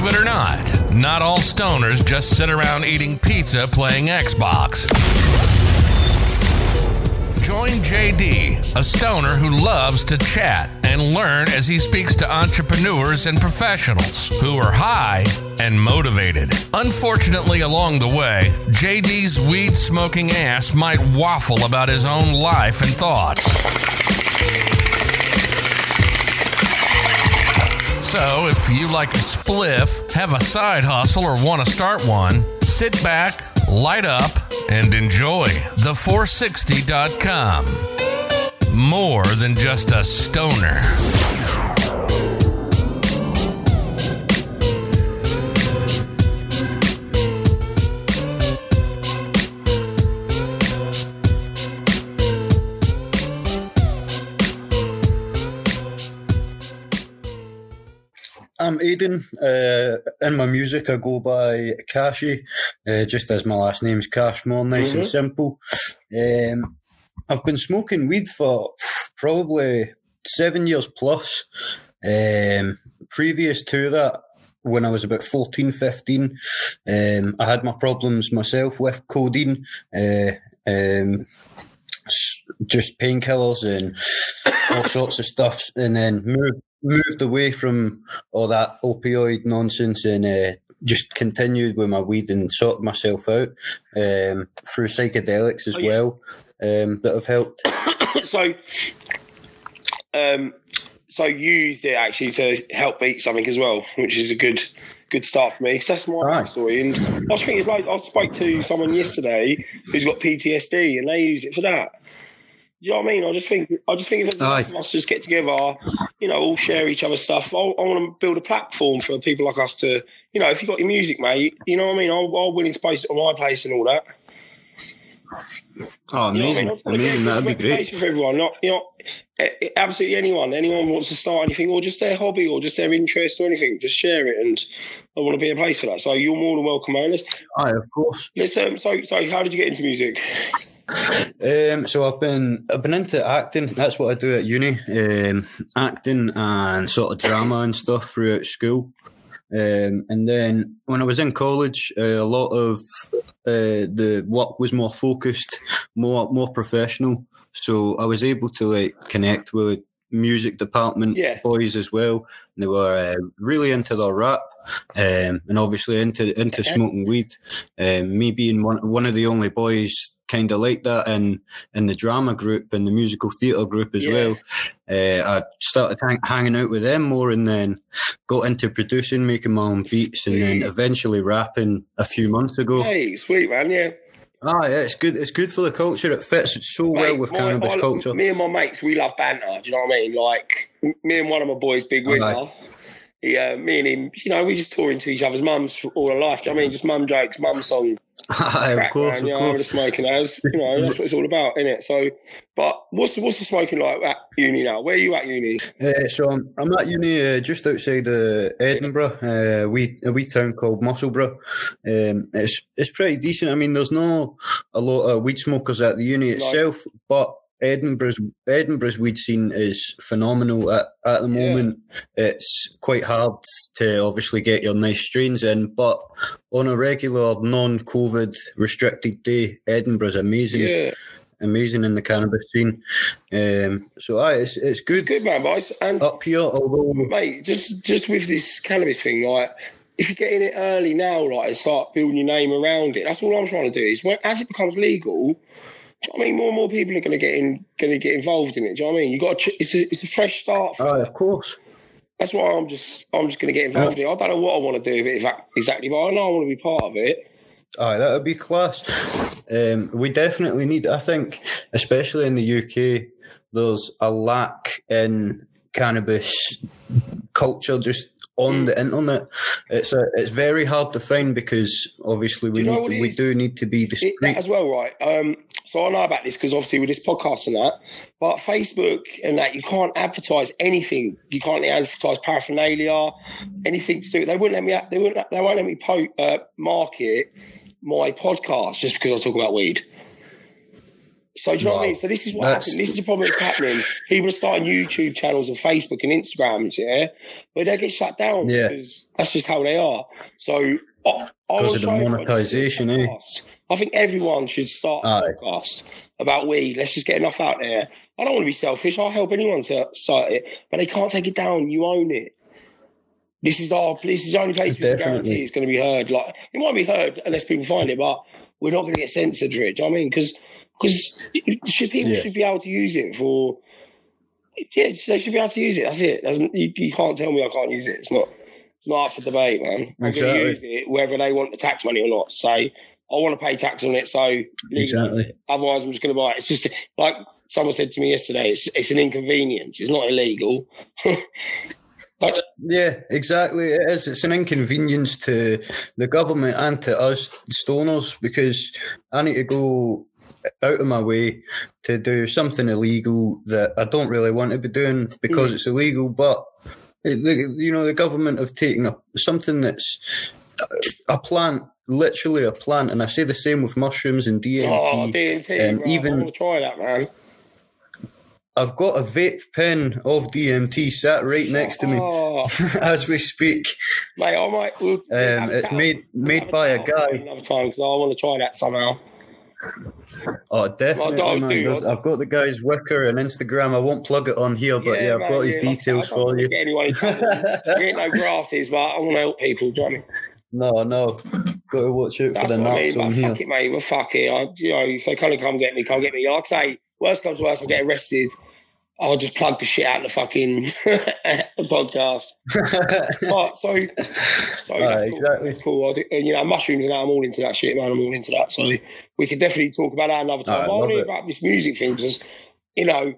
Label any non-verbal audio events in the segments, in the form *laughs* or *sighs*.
Believe it or not, not all stoners just sit around eating pizza playing Xbox. Join JD, a stoner who loves to chat and learn as he speaks to entrepreneurs and professionals who are high and motivated. Unfortunately, along the way, JD's weed smoking ass might waffle about his own life and thoughts. So, if you like a spliff, have a side hustle, or want to start one, sit back, light up, and enjoy the460.com. More than just a stoner. Aiden. Uh, in my music, I go by Cashy, uh, just as my last name's Cashmore, nice and simple. Um, I've been smoking weed for probably seven years plus. Um, previous to that, when I was about 14, 15, um, I had my problems myself with codeine, uh, um, just painkillers and all sorts of stuff, and then moved moved away from all that opioid nonsense and uh, just continued with my weed and sorted myself out um, through psychedelics as Oh, yeah. well um, that have helped. *coughs* so, um, so you used it actually to help beat something as well, which is a good good start for me. 'cause that's my Aye. story. And I think it's like I spoke to someone yesterday who's got PTSD, and they use it for that. You know what I mean? I just think, I just think if it's Aye. enough of us just get together, you know, all share each other's stuff. I, I want to build a platform for people like us to, you know, if you got your music, mate, you know what I mean. I'm, I'm willing to post it on my place and all that. Oh, You know I amazing! mean? I've got a amazing. That'd be great. For everyone, not you know, absolutely anyone. Anyone wants to start anything, or just their hobby, or just their interest, or anything, just share it. And I want to be a place for that. So you're more than welcome, man. Aye, of course. let's um, so so how did you get into music? Um, so I've been I've been into acting. That's what I do at uni. Um, acting and sort of drama and stuff throughout school. Um, and then when I was in college, uh, a lot of uh, the work was more focused, more more professional. So I was able to like connect with music department Yeah. boys as well. And they were uh, really into their rap, um, and obviously into into smoking weed. Um, me being one one of the only boys kind of like that in in the drama group and the musical theatre group as Yeah. well. Uh, I started hang, hanging out with them more, and then got into producing, making my own beats, and then eventually rapping a few months ago. Hey, sweet man, yeah. Ah, yeah, it's good. It's good for the culture. It fits so well with my- cannabis culture. Me and my mates, we love banter. Do you know what I mean? Like me and one of my boys, Big Aye. Winter. Yeah, me and him, you know, we just tour into each other's mums all our life. Do you know what I mean? Just mum jokes, mum songs, *laughs* of crack, course, man, of you know, course. the smoking as you know, that's what it's all about, isn't it? So, but what's the, what's the smoking like at uni now? Where are you at uni? Uh, so I'm, I'm at uni uh, just outside uh, Edinburgh, uh, a wee a wee town called Musselburgh. Um, it's it's pretty decent. I mean, there's no a lot of weed smokers at the uni itself, but Edinburgh's Edinburgh's weed scene is phenomenal at, at the Yeah. moment. It's quite hard to obviously get your nice strains in, but on a regular non-COVID restricted day, Edinburgh's amazing, Yeah, amazing in the cannabis scene. Um, so aye, it's it's good. good man, boys. And Up here, although mate, just just with this cannabis thing, like if you get in it early now, like and start building your name around it, that's all I'm trying to do. Is when as it becomes legal, you know I mean? More and more people are going to get in, going to get involved in it. Do you know what I mean? You got to, it's a it's a fresh start. For Aye, of course. That's why I'm just I'm just going to get involved in it. I don't know what I want to do with it exactly, but I know I want to be part of it. Aye, that would be class. Um, we definitely need. I think, especially in the UK, there's a lack in cannabis culture just on the internet. It's a, it's very hard to find because obviously we Do you know need we is? do need to be discreet. that as well, right? Um, so I know about this because obviously with this podcast and that, but Facebook and that you can't advertise anything. You can't advertise paraphernalia, anything to do. They wouldn't let me. They wouldn't. They won't let me po- uh, market my podcast just because I talk about weed. So do you know what I mean? So this is what That's- happened. This is the *laughs* problem that's happening. People are starting YouTube channels and Facebook and Instagrams, yeah, but they get shut down Yeah. because that's just how they are. So I, I Because of the monetization, eh? I think everyone should start a Aye. podcast about weed. Let's just get enough out there. I don't want to be selfish. I'll help anyone to start it, but they can't take it down. You own it. This is our. This is the only place we can guarantee it's going to be heard. Like it might be heard unless people find it, but we're not going to get censored for it. Do you know what I mean? Because because should people Yeah. should be able to use it for. Yeah, they should be able to use it. That's it. Doesn't you, you can't tell me I can't use it. It's not. It's not up for debate, man. I'm Exactly. going to use it whether they want the tax money or not. So I want to pay tax on it. So Exactly. Otherwise, I'm just going to buy it. It's just like someone said to me yesterday. It's it's an inconvenience. It's not illegal. *laughs* but Yeah, exactly. It is. It's an inconvenience to the government and to us stoners because I need to go out of my way to do something illegal that I don't really want to be doing because Mm. it's illegal. But you know, the government have taken up something that's a plant, literally a plant, and I say the same with mushrooms and DMT. oh, DMT, um, right, even- try that, man. I've got a vape pen of DMT sat right next to me Oh, *laughs* as we speak. mate, I might. We'll, Um, it's made We'll made by a guy. another time because I want to try that somehow. Oh, definitely, man. do- I've got the guy's Wickr and Instagram. I won't plug it on here, but yeah, I've man, got his yeah, details for you. Get anyone in trouble. *laughs* there ain't no grasses, but I want to help people. Do you know I mean? No, no, got to watch out for the what I mean. on here. fuck it, mate. Well, fuck it. I, you know, if they kind of come get me, come get me. I say, worst comes to worst, I'll get arrested. I'll just plug the shit out of the fucking *laughs* podcast. *laughs* But so, so Aye, that's cool. exactly. Cool. I do, and, you know, mushrooms and that, I'm all into that shit, man. I'm all into that. So we could definitely talk about that another time. I love want to hear about this music thing because, you know,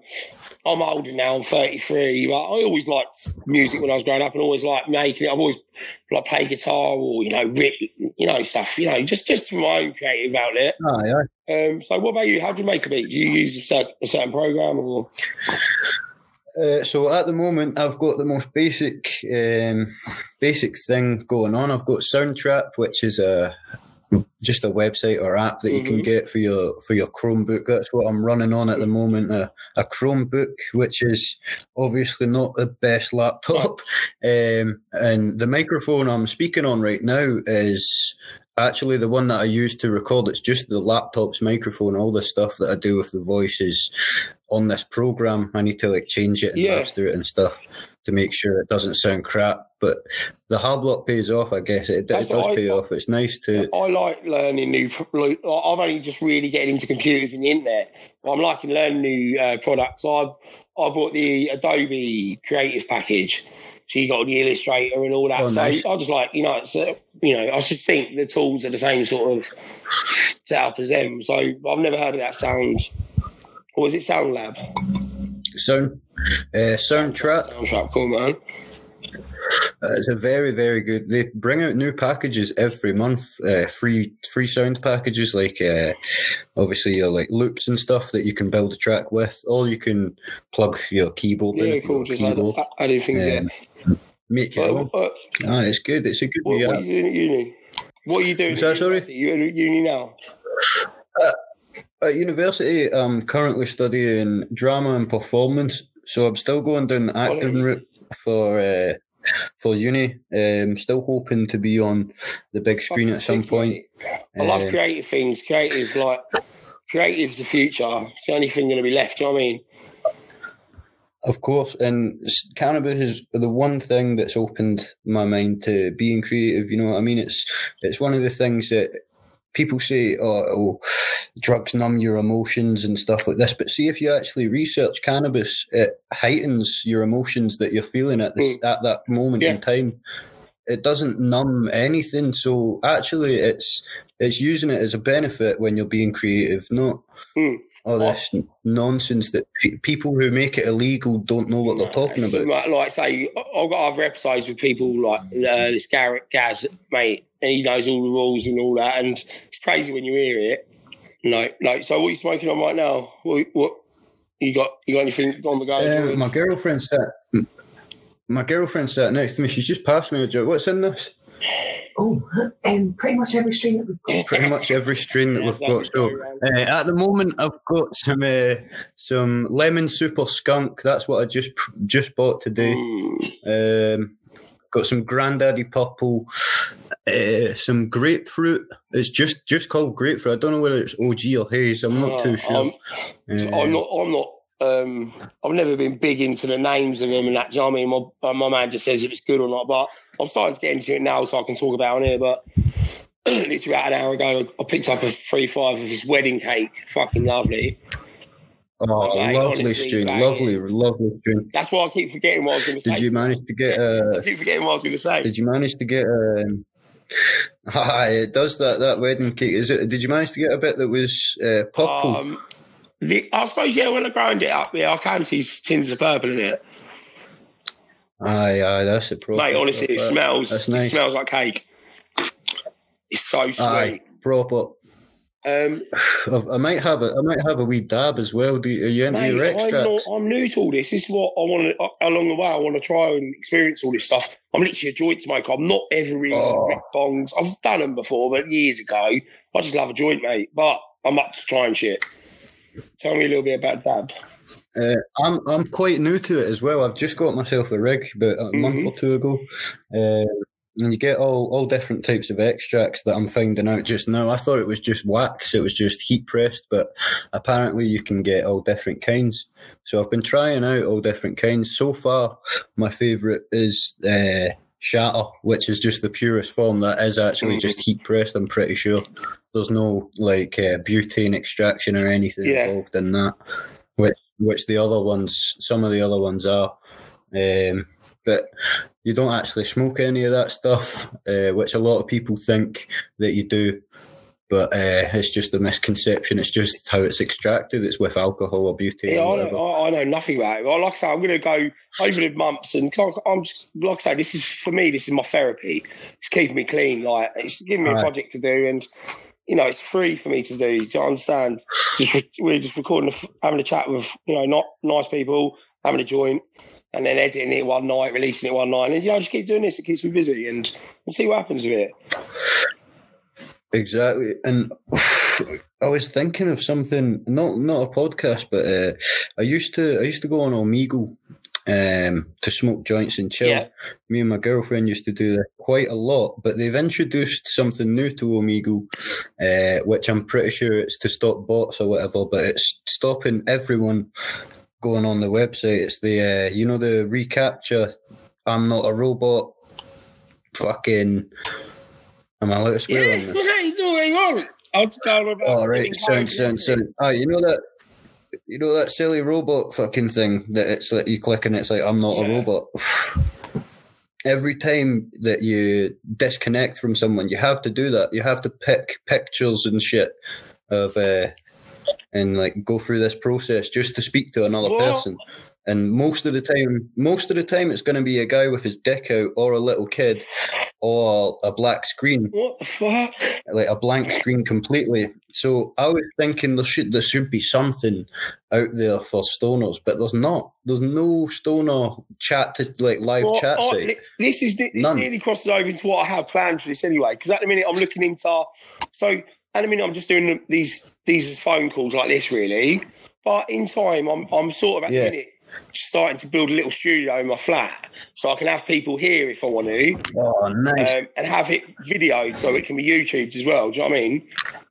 I'm older now. I'm 33, but I always liked music when I was growing up, and always liked making it. I've always like played guitar or you know, rip, you know, stuff. You know, just just for my own creative outlet. aye, aye. Um, so, what about you? How do you make a beat? Do you use a certain, a certain program or? Uh, so at the moment, I've got the most basic, um, basic thing going on. I've got Soundtrap, which is a just a website or app that you can Mhm. get for your for your Chromebook. That's what I'm running on at the moment. A, a Chromebook, which is obviously not the best laptop, *laughs* um, and the microphone I'm speaking on right now is actually the one that I use to record. It's just the laptop's microphone. All the stuff that I do with the voice is on this program. I need to like change it and Yeah. master it and stuff to make sure it doesn't sound crap. But the hard work pays off. I guess it, it does I pay off. It's nice to. I like learning new. like, I'm only just really getting into computers and the internet. I'm liking learning new uh, products. I I bought the Adobe Creative package. So you got the Illustrator and all that. Oh, so nice. I just like you know, it's uh, you know, I should think the tools are the same sort of setup as them. So I've never heard of that sound. Or was it Sound Lab? Sound, uh, Soundtrap Sound Trap, cool man. uh, it's a very, very good. They bring out new packages every month, uh, free free sound packages like uh, obviously your like loops and stuff that you can build a track with, or you can plug your keyboard in, Yeah, your cool. Just add, keyboard, add anything um, make your own. But Ah, it's good. It's a good what, what are you doing at uni? What are you doing? Is that sorry? You at uni now? At university, I'm currently studying drama and performance, so I'm still going down the acting route for uh, for uni. Um, still hoping to be on the big screen at some point. I love Um, creative things. Creative, like creative's the future. It's the only thing going to be left. Do you know what I mean? Of course, and cannabis is the one thing that's opened my mind to being creative. You know what I mean? It's it's one of the things that people say, "Oh, oh drugs numb your emotions and stuff like this." But see, if you actually research cannabis, it heightens your emotions that you're feeling at this at that moment Yeah. in time. It doesn't numb anything, so actually, it's it's using it as a benefit when you're being creative, not Mm. all this nonsense that pe- people who make it illegal don't know what they're talking about. Like, like say, I've got other episodes with people like uh, this Garrett Gaz, mate, he knows all the rules and all that, and it's crazy when you hear it. Like, like, so what are you smoking on right now? What, what you got? You got anything on the go? Um, my girlfriend sat. My girlfriend sat next to me. She's just passed me a joke. What's in this? Oh, um, pretty much every stream that we've got. Pretty much every strain that Yeah, we've got. So uh, at the moment, I've got some uh, some lemon super skunk. That's what I just just bought today. Mm. Um, got some granddaddy purple, uh, some grapefruit. It's just just called grapefruit. I don't know whether it's OG or haze. I'm not Uh, too sure. I'm, Uh, I'm not. I'm not. Um, I've never been big into the names of them and that. Do you know what I mean? My, uh, my man just says if it's good or not. But I'm starting to get into it now, so I can talk about it on here. But *clears throat* literally about an hour ago, I picked up a three five of his wedding cake. Fucking lovely. Oh, Like, lovely honestly, like, lovely, lovely strain. That's why I keep forgetting what I was going to say. Did you manage to get? *laughs* I Uh, keep forgetting what I was going to say. did you manage to get? Um, *laughs* Aye, it does that. That wedding cake. Is it? Did you manage to get a bit that was uh, purple? Um, the, I suppose yeah. When I grind it up, yeah, I can see tints of purple in it. aye, aye, that's it. problem. Mate, honestly, it smells. That's It smells like cake. It's so sweet. Aye, proper. Um, *sighs* I might have a, I might have a wee dab as well. Do you, are you into mate, your I'm, not, extracts? I'm new to all this. This is what I want to. Along the way, I want to try and experience all this stuff. I'm literally a joint smoker. I'm not ever really Oh. Rick bongs. I've done them before, but years ago. I just love a joint, mate. But I'm up to trying shit. Tell me a little bit about dab. Uh, I'm I'm quite new to it as well. I've just got myself a rig about a month Mhm. or two ago, uh, and you get all all different types of extracts that I'm finding out just now. I thought it was just wax; it was just heat pressed, but apparently you can get all different kinds. So I've been trying out all different kinds. So far, my favourite is uh, shatter, which is just the purest form. That is actually just heat pressed. I'm pretty sure. There's no like uh, butane extraction or anything Yeah. involved in that which which the other ones, some of the other ones are. Um, but you don't actually smoke any of that stuff, uh, which a lot of people think that you do. But uh, it's just a misconception. It's just how it's extracted. It's with alcohol or butane Yeah, or I whatever. know, I, I know nothing about it. Well, like I say, I'm going to go over the months, and I- I'm just like I say, this is for me. This is my therapy. It's keeping me clean. Like it's giving me a Right. project to do, and you know, it's free for me to do. Do you understand? Just re- we're just recording, having a chat with you know, not nice people, having a joint, and then editing it one night, releasing it one night, and you know, just keep doing this. It keeps me busy, and and see what happens with it. Exactly. And *sighs* I was thinking of something, not not a podcast, but uh, I used to I used to go on Omegle um, to smoke joints and chill. Yeah. Me and my girlfriend used to do that quite a lot, but they've introduced something new to Omegle, uh, which I'm pretty sure it's to stop bots or whatever, but it's stopping everyone going on the website. It's the uh, you know the reCAPTCHA. I'm not a robot. Fucking. Am I allowed to swear on this? *laughs* you do what you want. I'll just about. Oh sound, sound, sound. Ah, you know that, you know that silly robot fucking thing that it's like you click and it's like I'm not a robot. Every time that you disconnect from someone, you have to do that. You have to pick pictures and shit of, uh, and like go through this process just to speak to another What? person. And most of the time, most of the time, it's going to be a guy with his dick out, or a little kid, or a black screen What the fuck? like a blank screen completely. So I was thinking there should there should be something out there for stoners, but there's not. There's no stoner chat to like live Well, chat I- site. This is this None. nearly crosses over into what I have planned for this anyway. Because at the minute I'm looking into so at the minute I'm just doing these these phone calls like this really. But in time I'm I'm sort of at Yeah. the minute starting to build a little studio in my flat so I can have people here if I want to Oh, nice. um, and have it videoed so it can be YouTubed as well. Do you know what I mean?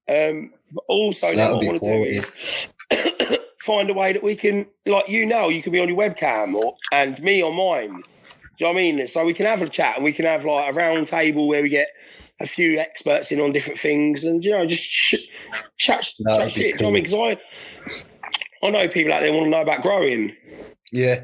Um, but also, now what I want to do is *coughs* find a way that we can, like you now, you can be on your webcam or and me on mine. Do you know what I mean? So we can have a chat and we can have like a round table where we get a few experts in on different things and you know just sh- chat, chat shit. Do you know what I mean? Because I, I know people out there want to know about growing. yeah,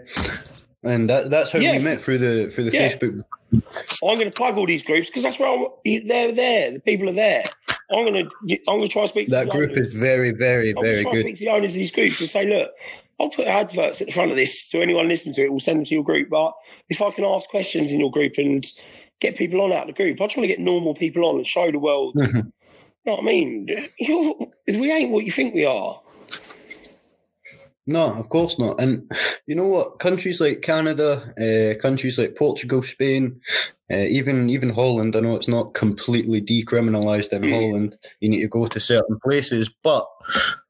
and that that's how Yeah. we met through the through the Yeah. Facebook. I'm going to plug all these groups because that's where I'm, they're there. The people are there. I'm going to I'm going to try and speak. to That the group owners. is very, very, I'm very to good. speak to the owners of these groups and say, look, I'll put adverts at the front of this to anyone listening to it. We'll send them to your group. But if I can ask questions in your group and get people on out of the group, I just want to get normal people on and show the world. Mhm. *laughs* You know what I mean? You're, we ain't what you think we are. No, of course not. And you know what? Countries like Canada, uh, countries like Portugal, Spain, Uh, even even Holland, I know it's not completely decriminalised in Holland. You need to go to certain places, but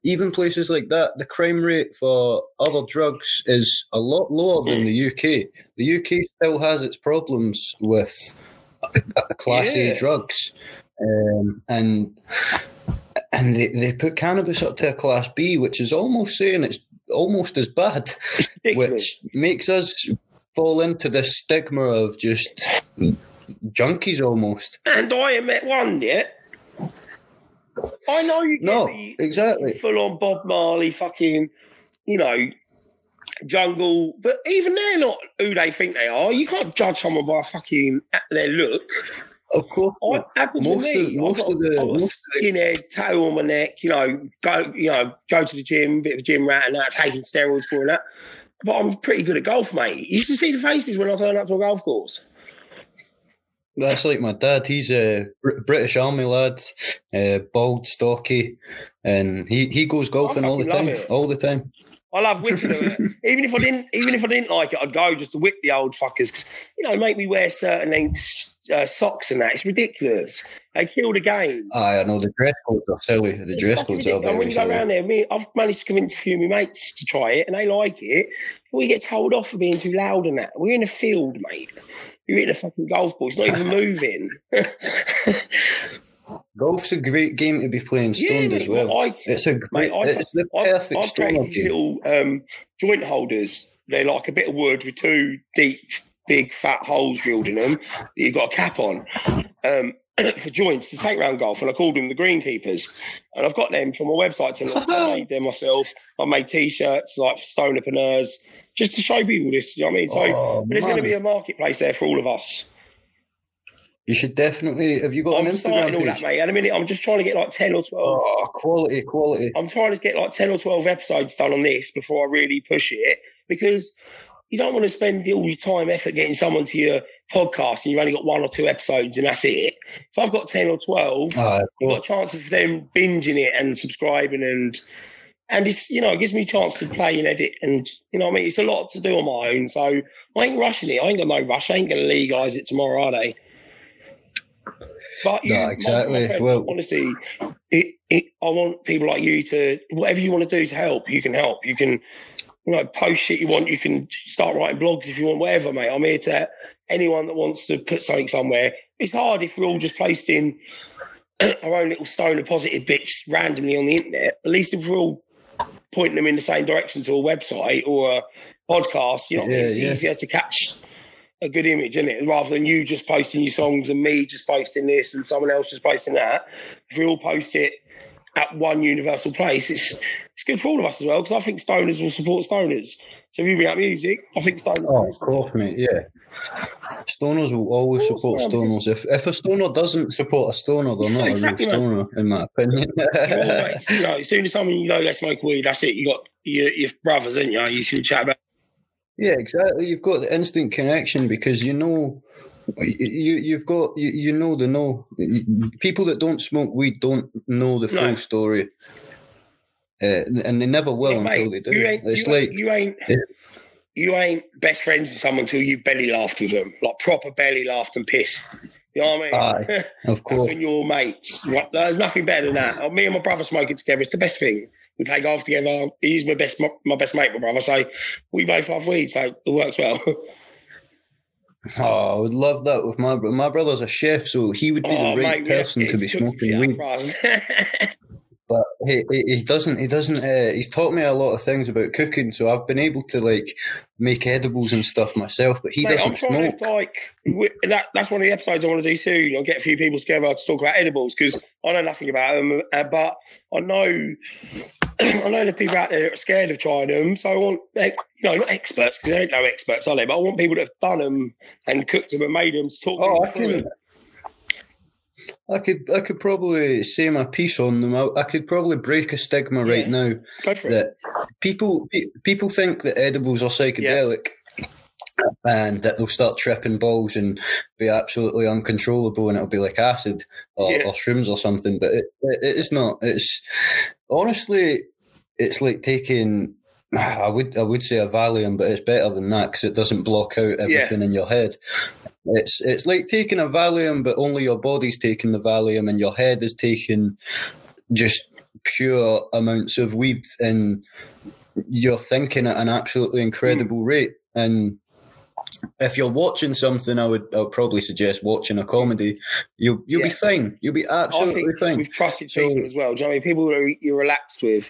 even places like that, the crime rate for other drugs is a lot lower than the UK. The UK still has its problems with class Yeah. A drugs, um, and and they, they put cannabis up to a class B, which is almost saying it's almost as bad, which makes us fall into this stigma of just junkies almost. And I am at one yet. I know you get No, the exactly. full on Bob Marley fucking, you know, jungle, but even they're not who they think they are. You can't judge someone by fucking their look. Of course, What Most of- most got, of the- most skinhead tattoo on my neck. You know, go, you know, go to the gym, bit of a gym rat, and that, taking steroids for that. But I'm pretty good at golf, mate. You should see the faces when I turn up to a golf course. That's like my dad. He's a British Army lad, uh, bald, stocky, and he, he goes golfing all the time. it. All the time. I love whipping them. *laughs* even if I didn't, even if I didn't like it, I'd go just to whip the old fuckers. you know, make me wear certain lengths uh, socks and that. It's ridiculous. They kill the game. I know the dress codes are silly. The dress codes are. And when very you go around there, me, I've managed to convince a few of my mates to try it, and they like it. We get told off for being too loud and that. We're in a field, mate. You're in a fucking golf ball. It's not even *laughs* moving. *laughs* Golf's a great game to be playing stoned as well. I, It's a great, Mate, I, it's the I've, perfect I've stoner game. little um, joint holders. They're like a bit of wood with two deep, big, fat holes drilled in them that you've got a cap on um, *coughs* for joints to take round golf. And I called them the greenkeepers. And I've got them from a website. To I made them myself. I made T-shirts like stonerpreneurs just to show people this. You know what I mean? So Oh, but there's going to be a marketplace there for all of us. You should definitely. Have you got I'm an starting all that, mate. And a minute, I'm just trying to get like 10 or 12 Oh, quality, quality. I'm trying to get like 10 or 12 episodes done on this before I really push it because you don't want to spend all your time, effort getting someone to your podcast and you've only got one or two episodes and that's it. If I've got 10 or 12, Ah, you've got a chance of them binging it and subscribing and and it's you know it gives me a chance to play and edit and you know what I mean it's a lot to do on my own so I ain't rushing it I ain't got no rush I ain't going to legalise it tomorrow are they but you, No, exactly. friend, Well- honestly it, it, I want people like you to whatever you want to do to help you can help you can you know post shit you want you can start writing blogs if you want whatever mate I'm here to anyone that wants to put something somewhere it's hard if we're all just posting *clears throat* our own little stoner positive bits randomly on the internet. At least if we're all pointing them in the same direction to a website or a podcast, you know, what I mean? Yeah, it's yeah. easier to catch a good image, isn't it? Rather than you just posting your songs and me just posting this and someone else just posting that. If we all post it at one universal place, it's it's good for all of us as well because I think stoners will support stoners. So if you bring up music, I think stoners. Oh, will of course, mate. Yeah. Stoners will always support stoners. If if a stoner doesn't support a stoner, they're not Exactly, a real stoner, in my opinion. *laughs* *laughs* You know, as soon as someone you know they smoke weed, that's it. You got your, your brothers, ain't you? You can chat about. Yeah, exactly. You've got the instant connection because you know. You you've got you, you know the know people that don't smoke weed don't know the full No. story, uh, and they never will Yeah, until mate, they do. You ain't, It's you, like ain't, you ain't Yeah. you ain't best friends with someone until you belly laughed with them, like proper belly laughed and pissed. You know what I mean? Aye, of *laughs* That's course. when you're mates. There's nothing better than that. Me and my brother smoking together. It's the best thing. We play golf together. He's my best, my, my best mate, my brother. So we both love weed, so it works well. *laughs* Oh, I would love that with my brother. My brother's a chef, so he would be oh, the right mate, have person to be smoking weed. out for us. But he, he, he doesn't. He doesn't. Uh, he's taught me a lot of things about cooking, so I've been able to like make edibles and stuff myself. But he Mate, I'm doesn't trying smoke. to like that. That's one of the episodes I want to do soon. I'll get a few people together to talk about edibles because I know nothing about them, uh, but I know *clears throat* I know the people out there that are scared of trying them. So I want, you know, not experts because there ain't no experts, are they? But I want people that have done them and cooked them and made them to talk. Oh, I can. I could. I could probably say my piece on them. I, I could probably break a stigma right now Go for it. that people people think that edibles are psychedelic. And that they'll start tripping balls and be absolutely uncontrollable, and it'll be like acid or, Yeah. or shrooms or something. But it, it, it is not. It's honestly, it's like taking I would I would say a Valium, but it's better than that because it doesn't block out everything in your head. It's it's like taking a Valium, but only your body's taking the Valium, and your head is taking just pure amounts of weed, and you're thinking at an absolutely hmm. incredible rate. And if you're watching something, I would I would probably suggest watching a comedy. You'll you'll be fine. You'll be absolutely fine. with trusted So- people as well. Do you know what I mean? People you're relaxed with.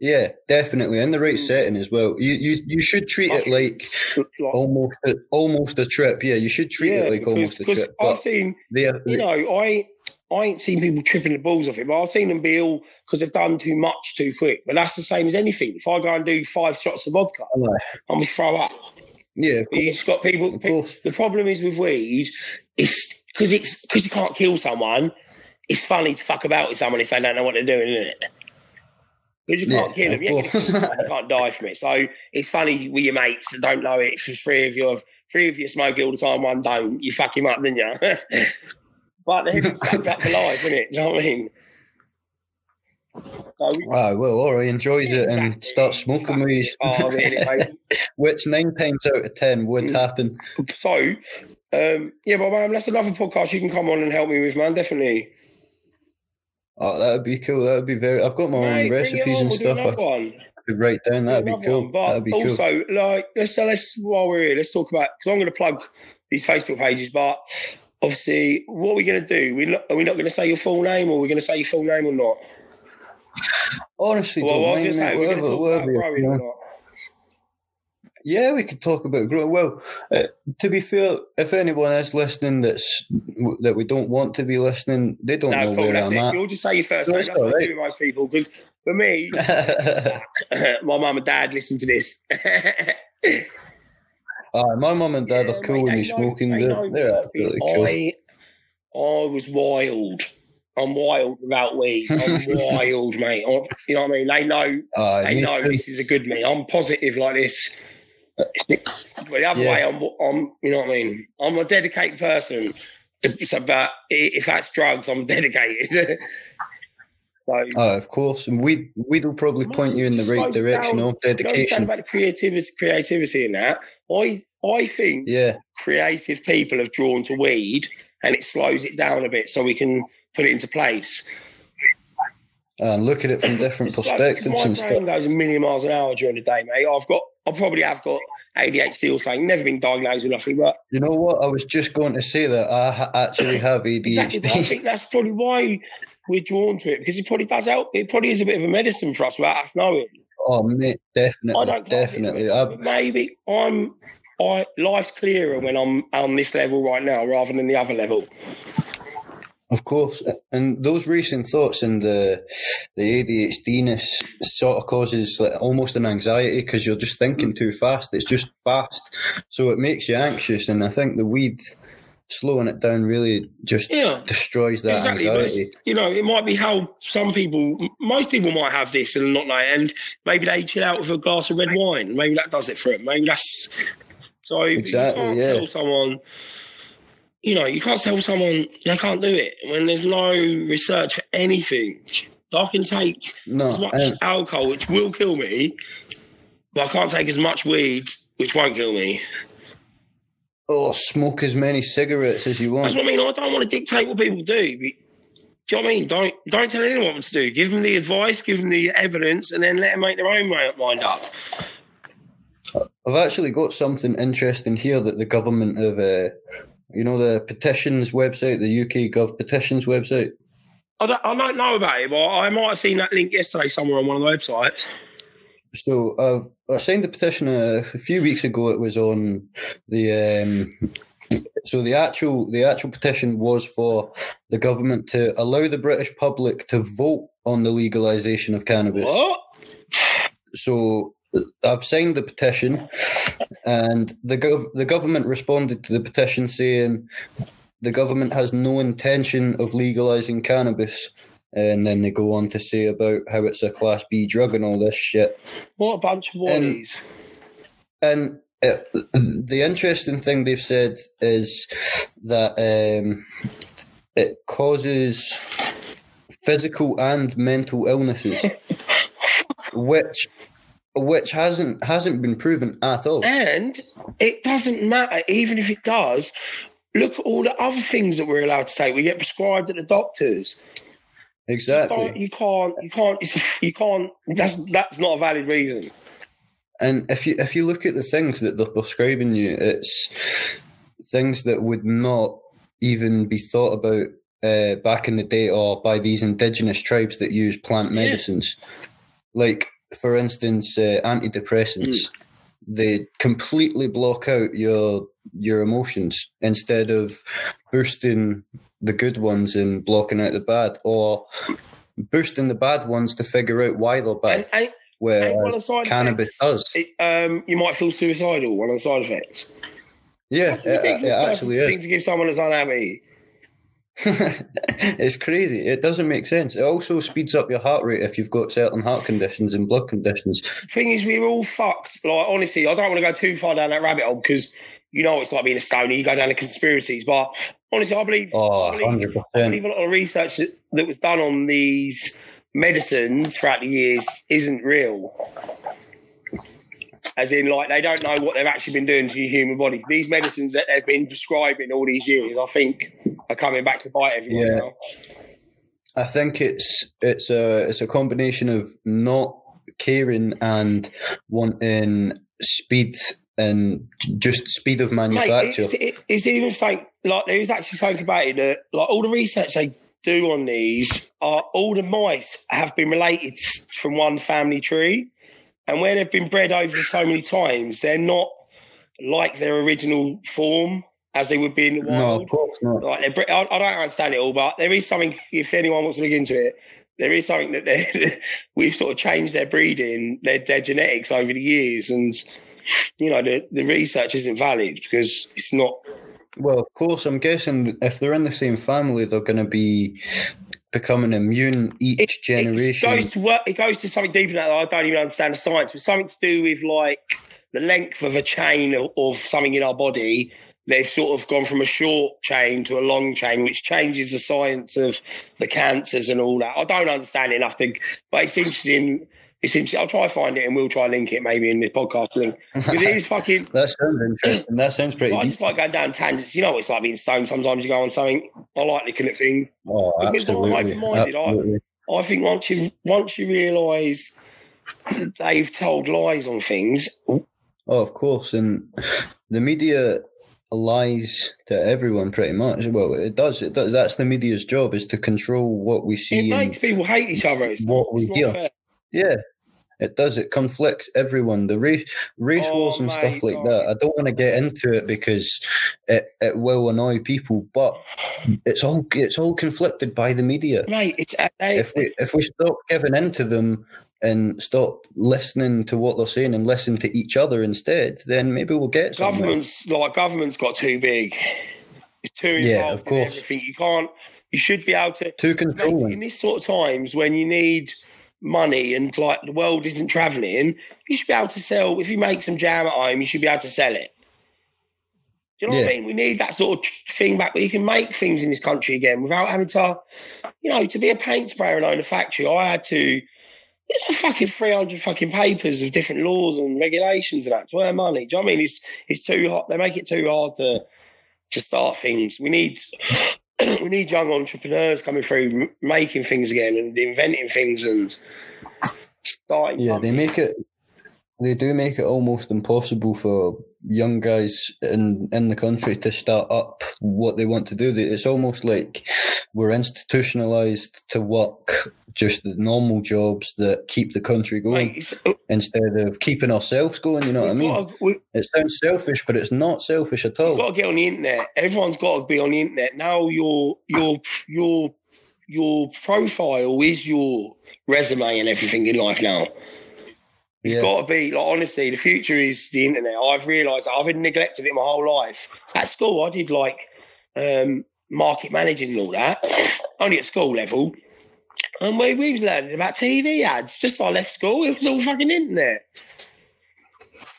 Yeah, definitely in the right Mm. setting as well. You you you should treat it like Like, almost a, almost a trip. Yeah, you should treat it like because- almost a trip. I've seen, you know, I I ain't seen people tripping the balls off it, but I've seen them be ill because they've done too much too quick. But that's the same as anything. If I go and do five shots of vodka, I'm gonna throw up. Yeah, of But you just got people. Of course. The problem is with weed, it's because it's because you can't kill someone. It's funny to fuck about with someone if they don't know what they're doing, isn't it? Because you can't Yeah, kill them, you, ain't gonna course. kill you can't die from it. So it's funny with your mates that don't know it. If three of you, three of you smoke it all the time, one don't, you fuck him up, didn't you? *laughs* but the *laughs* stays up for life, isn't it? Do you know what I mean? We, Ah, well, or he enjoys it and Exactly. starts smoking weed, oh, really, *laughs* which nine times out of ten would Mm. happen. So, um, yeah, but man, that's another podcast you can come on and help me with, man. Definitely. Oh, that would be cool. That would be very. I've got my Mate, own recipes and we'll stuff. I could write down. That'd be cool. one. But That'd be cool. also, like, let's let's while we're here, let's talk about because I'm going to plug these Facebook pages. But obviously, what are we going to do? We are we not going to say your full name, or we're going to say your full name or not? Honestly, Well, don't mind going me. say, we're going to Whatever, whatever. you know. Yeah, we could talk about growth. Well, uh, to be fair, if anyone is listening that's that we don't want to be listening, they don't No, know cool. where I'm it. at. You'll just say your first No, name. That's most people. Because for me, *laughs* *coughs* my mum and dad listen to this. *laughs* Ah, my mum and dad Yeah, are cool mate, with me know- smoking. they They're, they're absolutely cool. I, I was wild. I'm wild without weed. I'm *laughs* wild, mate. I- you know what I mean? They know. Ah, They know too. this is a good me. I'm positive like this. But the other Yeah. way, I'm, I'm. You know what I mean? I'm a dedicated person. It's about if that's drugs, I'm *laughs* dedicated. so. Ah, of course. And we we'd will probably point you in the right direction down. of You know what I'm saying dedication. about the creativity, creativity in that. I, I think Yeah, creative people have drawn to weed and it slows it down a bit so we can put it into place. and look at it from different It's like- perspectives my and brain goes a million miles an hour during the day, mate. I've got, I probably have got ADHD or something. Never been diagnosed with nothing, but You know what? I was just going to say that I ha- actually have *laughs* exactly. I think that's probably why we're drawn to it because it probably does help. It probably is a bit of a medicine for us without us knowing. oh, mate, definitely, I don't definitely. I, I, maybe I'm. I life's clearer when I'm on this level right now rather than the other level. Of course, and those racing thoughts and the the ADHDness sort of causes like almost an anxiety because you're just thinking too fast. It's just fast, so it makes you anxious. And I think the weed slowing it down really just Yeah. destroys that exactly. Anxiety. you know, it might be how some people, most people might have this and not it, and maybe they chill out with a glass of red wine. Maybe that does it for them. Maybe that's so. Exactly, You can't yeah. tell someone. You know, you can't tell someone they can't do it when there's no research for anything. I can take as much and, alcohol, which will kill me, but I can't take as much weed, which won't kill me. Or smoke as many cigarettes as you want. That's what I mean. I don't want to dictate what people do. Do you know what I mean? Don't don't tell anyone what to do. Give them the advice, give them the evidence, and then let them make their own mi- mind up. I've actually got something interesting here that the government of, uh, you know, the petitions website, the UK Gov petitions website. I don't, I don't know about it, but I might have seen that link yesterday somewhere on one of the websites. So I've I signed a petition a, a few weeks ago. It was on the um, so the actual the actual petition was for the government to allow the British public to vote on the legalization of cannabis. What? So I've signed the petition, and the gov- the government responded to the petition saying the government has no intention of legalizing cannabis. And then they go on to say about how it's a class B drug and all this shit. What a bunch of And- And uh, the interesting thing they've said is that um, it causes physical and mental illnesses. *laughs* which which hasn't hasn't been proven at all. And it doesn't matter, even if it does. Look at all the other things that we're allowed to take. We get prescribed at the doctors. You can't. Exactly. You can't. You can't. You can't. That's that's not a valid reason. And if you if you look at the things that they're prescribing you, it's things that would not even be thought about uh, back in the day or by these indigenous tribes that use plant Yeah. medicines. Like, for instance, uh, antidepressants. They completely block out your your emotions instead of boosting the good ones and blocking out the bad, or boosting the bad ones to figure out why they're bad. and, Whereas and one of the side cannabis does. It, um, you might feel suicidal. One of the side effects. Yeah, it, it actually is. to give someone that's unhappy. *laughs* it's crazy. It doesn't make sense. It also speeds up your heart rate if you've got certain heart conditions and blood conditions. thing is, we're all fucked. Like, honestly, I don't want to go too far down that rabbit hole because you know it's like being a stoner. You go down the conspiracies, but honestly, I believe, Oh, I, believe 100%. I believe a lot of research that, that was done on these medicines throughout the years isn't real. As in, like, they don't know what they've actually been doing to your human body. These medicines that they've been prescribing all these years, I think, are coming back to bite everyone Yeah. now. I think it's it's a it's a combination of not caring and wanting speed and just speed of Mate, manufacture. it's, it, it's even something like there is actually something about it that like all the research they do on these are all the mice have been related from one family tree, and where they've been bred over so many times, they're not like their original form as they would be in the wild. no, of course not. Like bre- I, I don't understand it all, but there is something. If anyone wants to look into it, there is something that *laughs* we've sort of changed their breeding, their, their genetics over the years, and you know the the research isn't valid because it's not. Well, of course, I'm guessing if they're in the same family, they're going to be becoming immune each It generation. goes to work. It goes to something deeper than that. I don't even understand the science, but something to do with like the length of a chain of, of something in our body. They've sort of gone from a short chain to a long chain, which changes the science of the cancers and all that. I don't understand it enough to, but it's interesting. Interesting. I'll try to find it and we'll try to link it maybe in this podcast link. Because it is fucking. *laughs* that sounds interesting. That sounds pretty I just like going down tangents. You know what it's like being stoned. Sometimes you go on something. I like looking at things. Oh, I'm absolutely. I- absolutely. I think once you once you realise *clears throat* they've told lies on things, Oh, of course, and the media lies to everyone pretty much. Well, it does. It does. That's the media's job is to control what we it see makes and people hate each other. It's, what we hear. fair. Yeah, it does. It conflicts everyone. The race, race Oh, wars and stuff like oh. that. I don't want to get into it because it, it will annoy people. But it's all it's all conflicted by the media. Right. it's uh, they, If we if we stop giving in to them and stop listening to what they're saying and listen to each other instead, then maybe we'll get somewhere. governments like government's got too big. It's too involved Yeah, of in course. everything. You can't. You should be able to. Too Mate, in controlling. this sort of times when you need money and like the world isn't travelling, you should be able to sell. If you make some jam at home, you should be able to sell it. Do you know what I mean? We need that sort of thing back where you can make things in this country again without having to, you know, to be a paint sprayer and own a factory. I had to, you know, fucking three hundred fucking papers of different laws and regulations and that to earn money. Do you know what I mean? It's it's too hot. They make it too hard to to start things. We need *clears throat* we need young entrepreneurs coming through, making things again and inventing things and starting. Yeah, they make it. They do make it almost impossible for young guys in in the country to start up what they want to do. It's almost like we're institutionalized to work just the normal jobs that keep the country going Mate, it's, uh, instead of keeping ourselves going. You know what I mean? gotta- we- It sounds selfish, but it's not selfish at all. You've got to get on the internet. Everyone's got to be on the internet now. Your your your your profile is your resume and everything in life now. It's Yeah, got to be like honestly, the future is the internet. I've realised I've been neglected it my whole life. At school, I did like um, market managing and all that, *coughs* only at school level. And we, we was learning about TV ads. Just I left school, it was all fucking internet.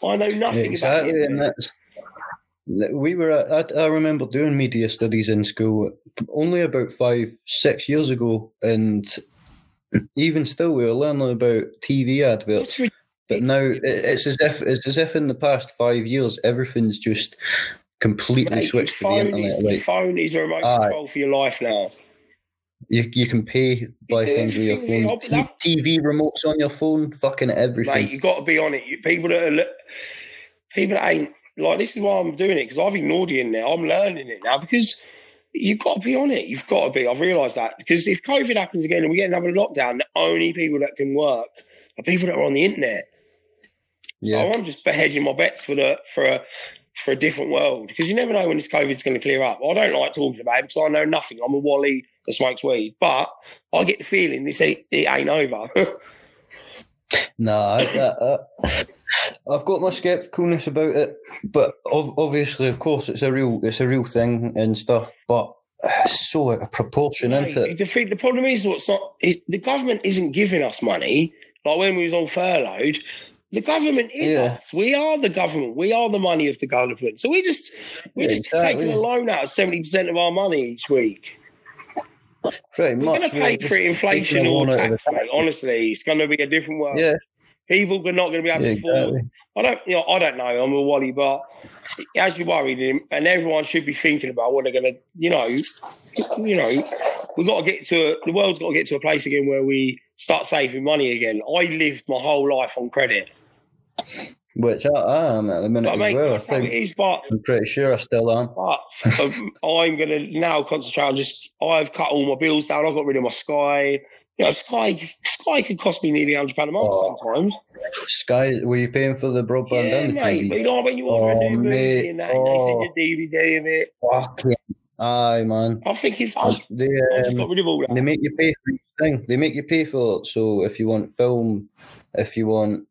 I know nothing exactly, about and that's. We were. At, I, I remember doing media studies in school only about five, six years ago, and even still, we were learning about TV adverts. But now it's as if it's as if in the past five years everything's just completely Mate, switched to the internet. Is, your Like phone is a remote Aye. control for your life now. you, you can pay by things with your phone. T- TV remotes on your phone, fucking everything. Mate, you got to be on it. You, people that are, people that ain't like this is why I'm doing it because I've ignored it in now. I'm learning it now because you've got to be on it. You've got to be. I've realised that because if COVID happens again and we get another lockdown, the only people that can work are people that are on the internet. Yeah, So I'm just hedging my bets for the for a for a different world because you never know when this COVID's going to clear up. I don't like talking about it because I know nothing. I'm a wally that smokes weed, but I get the feeling this ain't, it ain't over. *laughs* no, I, I've got my skepticalness about it, but ov- obviously, of course, it's a real, it's a real thing and stuff. But it's so out of proportion, isn't it? the, thing- the problem is, what's not it, the government isn't giving us money. Like when we was all furloughed, the government is Yeah. us. We are the government. We are the money of the government. So we just we're Yeah, just exactly. taking a loan out of seventy percent of our money each week. Pretty We're going much. to pay we're for inflation or loan out of tax, mate. Honestly, it's going to be a different world. Yeah, People are not going to be able yeah, to afford. exactly. I don't, you know, I don't know. I'm a wally, but as you're worried, and everyone should be thinking about what they're going to, you know, you know, we've got to get to the world's got to get to a place again where we start saving money again. I lived my whole life on credit, Which I, I am at the minute but mate, well. I that's how it think is. But I'm pretty sure I still am. but um, I'm going to now concentrate on just. I've cut all my bills down. I got rid of my Sky. You know, Sky Sky could cost me nearly hundred pound a month Oh, sometimes. Sky, were you paying for the broadband Yeah, and the mate. But you know when you order Oh, a new movie and that, and Oh. they send you a DVD of it. Fucking aye, man. I think if I, They, just got um, rid of all that. they make you pay for each thing. They make you pay for it. So if you want film, if you want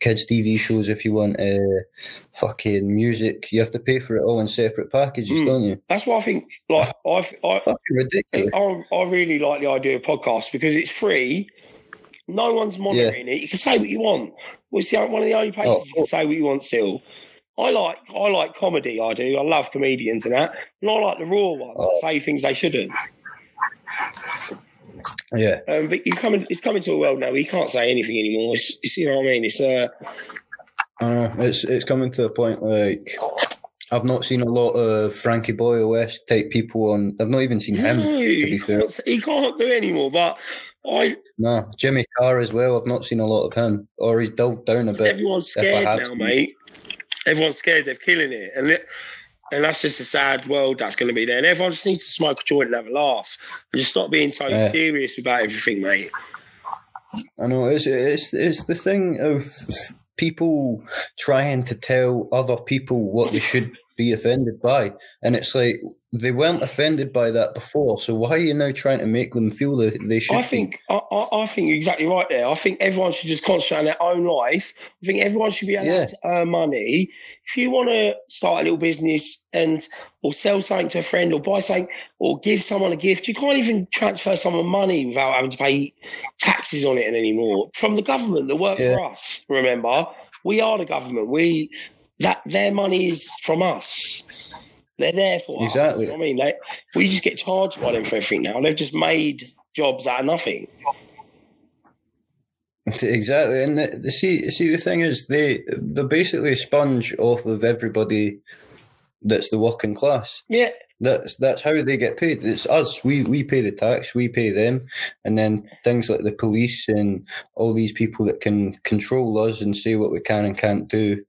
kids TV shows, if you want uh, fucking music, you have to pay for it all in separate packages, Mm. don't you? That's why I think, like, *laughs* I, I, Fucking ridiculous. I, I really like the idea of podcasts because it's free. No one's monitoring it. You can say what you want. Well, it's the, one of the only places Oh, you can say what you want still. I like I like comedy. I do. I love comedians and that. And I like the raw ones that Oh. say things they shouldn't. Yeah. Um, but you coming, it's coming to a world now where you can't say anything anymore. It's, it's you know what I mean. It's uh, know. It's it's coming to a point like I've not seen a lot of Frankie Boyle West type people on. I've not even seen him. no, to be he fair, can't, he can't do anymore. But I, no. Jimmy Carr as well. I've not seen a lot of him, or he's dulled down a bit. everyone's scared now, mate. Everyone's scared they're killing it, and it, and that's just a sad world that's going to be there. And everyone just needs to smoke a joint and have a laugh, and just stop being so Yeah. serious about everything, mate. I know it's it's it's the thing of people trying to tell other people what they should be offended by, and it's like they weren't offended by that before. So why are you now trying to make them feel that they should? I think I, I, I think you're exactly right there. I think everyone should just concentrate on their own life. I think everyone should be allowed Yeah. to earn money. If you want to start a little business and or sell something to a friend or buy something or give someone a gift, you can't even transfer someone money without having to pay taxes on it anymore from the government that work Yeah. for us. Remember, we are the government. We that their money is from us. They're there for us. Exactly. What I mean, they, we just get charged by them for everything now. They've just made jobs out of nothing. *laughs* Exactly, and the, the see see the thing is they they're basically a sponge off of everybody that's the working class. Yeah, That's that's how they get paid. It's us. We we pay the tax. We pay them, and then things like the police and all these people that can control us and say what we can and can't do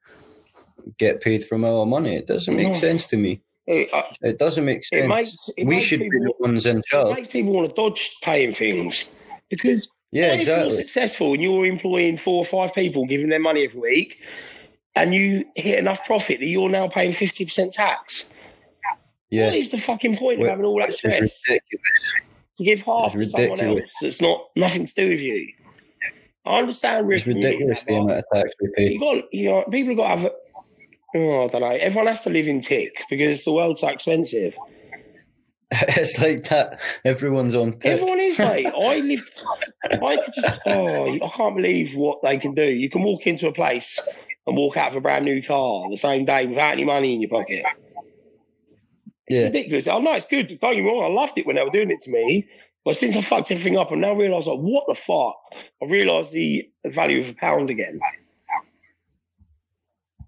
get paid from our money. It doesn't make No. sense to me. it, uh, It doesn't make sense. it makes it we should be the ones in it charge. makes people want to dodge paying things because Yeah, if you're exactly. successful and you're employing four or five people, giving them money every week, and you hit enough profit that you're now paying fifty percent tax. Yeah, What is the fucking point of having all that stress ridiculous. to give half It's to someone else that's not nothing to do with you? I understand It's risk. ridiculous the amount of tax we pay. you got you know people have got to have oh, I don't know everyone has to live in tick because the world's so expensive *laughs* It's like that. Everyone's on tick. everyone is like *laughs* I lived I could just oh I can't believe what they can do you can walk into a place and walk out of a brand new car the same day without any money in your pocket yeah, ridiculous oh, I know it's good don't get me wrong I loved it when they were doing it to me But since I fucked everything up, I now realise like, what the fuck? I realised the value of a pound again.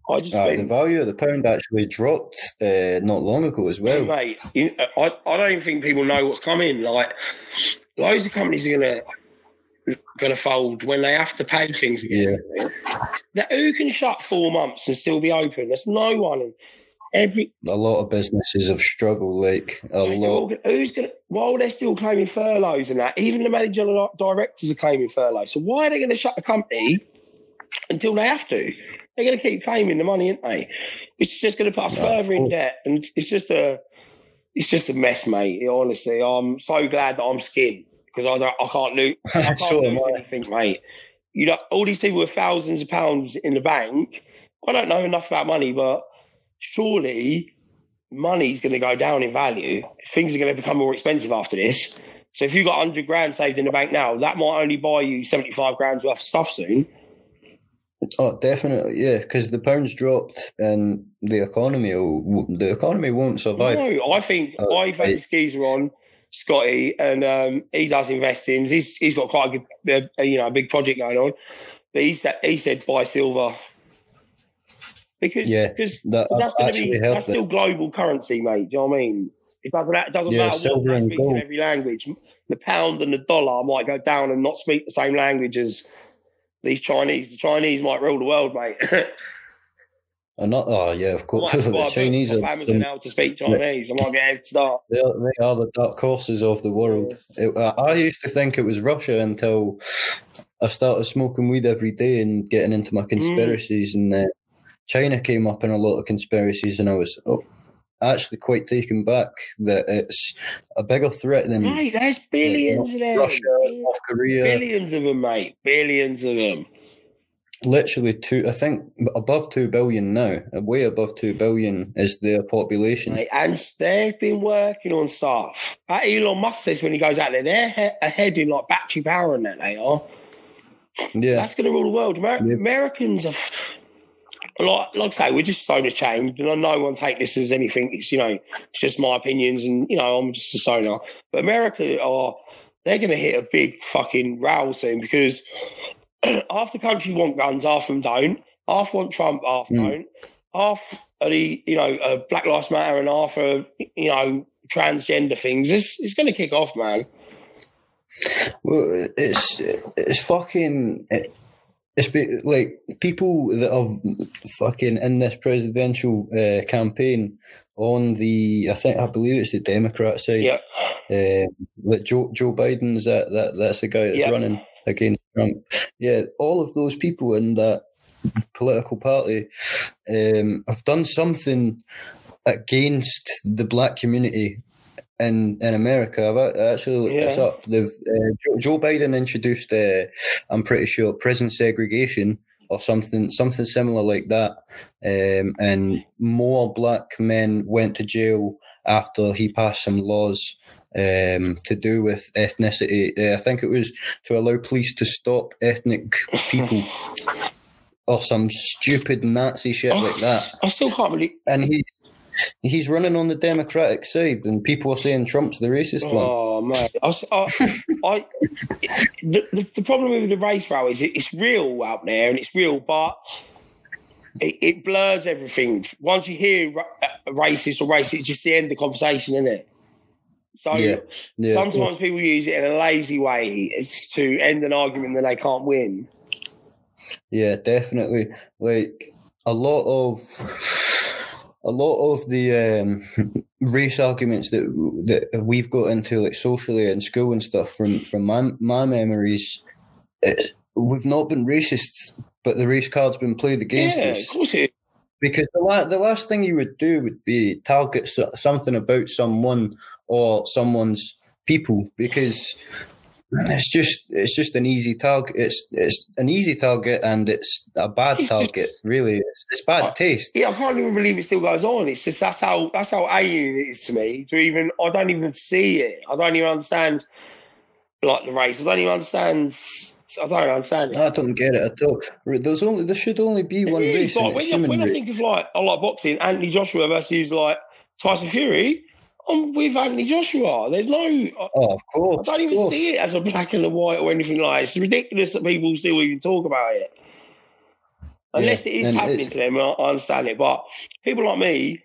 I just Uh, the value of the pound actually dropped uh, not long ago as well. mate, you, I, I don't even think people know what's coming. Like, loads of companies are gonna gonna fold when they have to pay things again. Now, who can shut four months and still be open? There's no one. Every A lot of businesses have struggled, like a lot. gonna- who's going to, while they're still claiming furloughs and that, even the managing directors are claiming furloughs. So why are they going to shut the company until they have to? They're going to keep claiming the money, aren't they? It's just going to put us Yeah, further in debt, and it's just a, it's just a mess, mate. Honestly, I'm so glad that I'm skinned because I don't, I can't lose, *laughs* I can't am lose I. anything, mate. You know, all these people with thousands of pounds in the bank. I don't know enough about money, but surely money's going to go down in value. Things are going to become more expensive after this. So if you've got 100 grand saved in the bank now, that might only buy you 75 grand's worth of stuff soon. Oh, definitely, yeah, because the pound's dropped and the economy, will, the economy won't survive. No, I think Oh, I think right. this on, Scotty, and um, he does investing. He's, he's got quite a good, uh, you know, a big project going on. But he said, he said buy silver. Because, Yeah, because That that's going to be that's it. still global currency, mate. Do you know what I mean? It doesn't it doesn't Yeah, matter what and speak in every language. The pound and the dollar might go down and not speak the same language as these Chinese. The Chinese might rule the world, mate. *laughs* And not, oh yeah, of course. might *laughs* have to buy the Chinese are Amazon now to speak Chinese. I might get head start. they are, they are the dark horses of the world. It, I I used to think it was Russia until I started smoking weed every day and getting into my conspiracies. And uh, China came up in a lot of conspiracies, and I was oh, actually quite taken back that it's a bigger threat than Mate, there's billions of them. Russia, North Korea. Billions of them, mate. Billions of them. Literally two, I think above two billion now. Uh, way above two billion is their population. Mate, and they've been working on stuff. That Elon Musk says when he goes out there, they're ahead in like battery power and that they are. Yeah, That's going to rule the world. Amer- Yeah. Americans are, f- like, like I say, we're just so changed, and I no one take this as anything. It's you know, it's just my opinions, and you know, I'm just a stoner. But America are they're going to hit a big fucking row soon because *clears throat* half the country want guns, half them don't. Half want Trump, half Mm. don't. Half are the you know uh, Black Lives Matter, and half are you know transgender things. It's it's going to kick off, man. Well, it's it's fucking it, like people that are fucking in this presidential uh, campaign on the I think I believe it's the Democrat side. Yeah, Uh, like Joe Joe Biden's that that that's the guy that's Yeah. running against Trump. Yeah, all of those people in that political party um, have done something against the black community in in America. I've actually looked this up. They've uh, Joe, Biden introduced, uh, I'm pretty sure, prison segregation or something something similar like that, um, and more black men went to jail after he passed some laws. Um, to do with ethnicity, uh, I think it was to allow police to stop ethnic people *sighs* or some stupid Nazi shit like that I still can't believe. and he he's running on the Democratic side, and people are saying Trump's the racist one. Oh man, I, I, *laughs* I the, the, problem with the race row is it, it's real out there and it's real, but it, it blurs everything. Once you hear ra- uh, racist or racist, it's just the end of the conversation, isn't it? So Yeah, yeah. sometimes people use it in a lazy way. It's to end an argument that they can't win. Yeah, definitely. Like a lot of a lot of the um, *laughs* race arguments that that we've got into, like socially in school and stuff, from from my my memories, it, we've not been racists but the race card's been played against yeah, us. of course it is. Because the, la- the last thing you would do would be target so- something about someone or someone's people because it's just it's just an easy target. It's it's an easy target and it's a bad It's just- target. Really, it's, it's bad I- taste. Yeah, I can't even believe it still goes on. It's just that's how that's how alien it is to me. To even I don't even see it. I don't even understand like the race. I don't even understand. I don't understand it. I don't get it at all. There's only there should only be one It is, race. like, when I, when I think of like I like boxing, Anthony Joshua versus like Tyson Fury, I'm with Anthony Joshua. There's no. I, Oh, of course. I don't even course. see it as a black and a white or anything like. That. It's ridiculous that people still even talk about it. Unless Yeah, it is happening to them, I, I understand it. But people like me,